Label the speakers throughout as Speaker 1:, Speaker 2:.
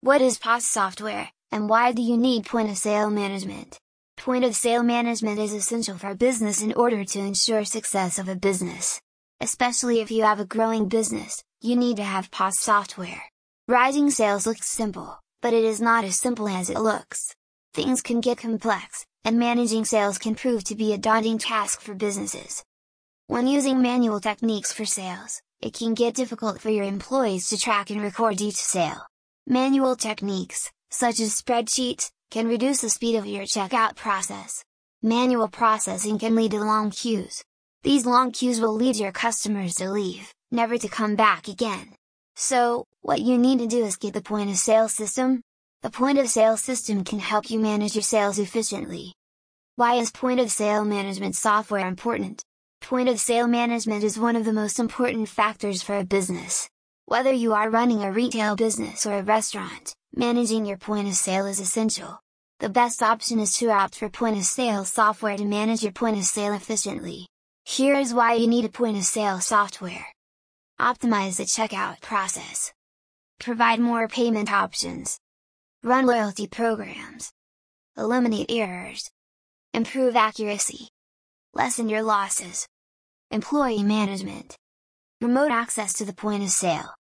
Speaker 1: What is POS software, and why do you need point of sale management? Point of sale management is essential for business in order to ensure success of a business. Especially if you have a growing business, you need to have POS software. Rising sales looks simple, but it is not as simple as it looks. Things can get complex, and managing sales can prove to be a daunting task for businesses. When using manual techniques for sales, it can get difficult for your employees to track and record each sale. Manual techniques, such as spreadsheets, can reduce the speed of your checkout process. Manual processing can lead to long queues. These long queues will lead your customers to leave, never to come back again. So, what you need to do is get the point of sale system. The point of sale system can help you manage your sales efficiently. Why is point of sale management software important? Point of sale management is one of the most important factors for a business. Whether you are running a retail business or a restaurant, managing your point of sale is essential. The best option is to opt for point of sale software to manage your point of sale efficiently. Here is why you need a point of sale software. Optimize the checkout process. Provide more payment options. Run loyalty programs. Eliminate errors. Improve accuracy. Lessen your losses. Employee management. Remote access to the point of sale.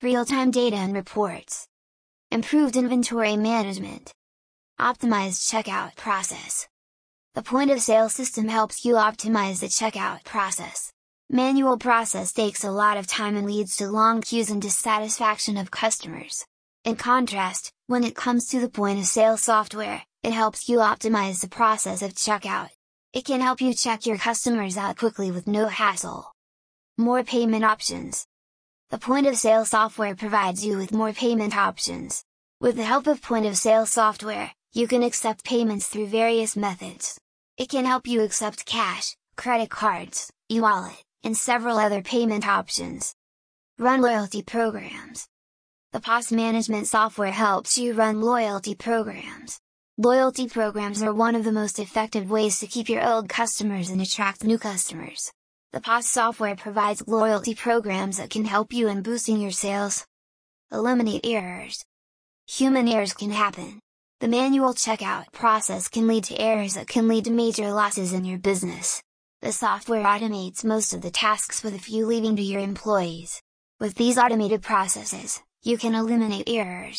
Speaker 1: Real-time data and reports. Improved inventory management. Optimized checkout process. The point of sale system helps you optimize the checkout process. Manual process takes a lot of time and leads to long queues and dissatisfaction of customers. In contrast, when it comes to the point of sale software, it helps you optimize the process of checkout. It can help you check your customers out quickly with no hassle. More payment options. The point of sale software provides you with more payment options. With the help of point of sale software, you can accept payments through various methods. It can help you accept cash, credit cards, e-wallet, and several other payment options. Run loyalty programs. The POS management software helps you run loyalty programs. Loyalty programs are one of the most effective ways to keep your old customers and attract new customers. The POS software provides loyalty programs that can help you in boosting your sales. Eliminate errors. Human errors can happen. The manual checkout process can lead to errors that can lead to major losses in your business. The software automates most of the tasks with a few leaving to your employees. With these automated processes, you can eliminate errors,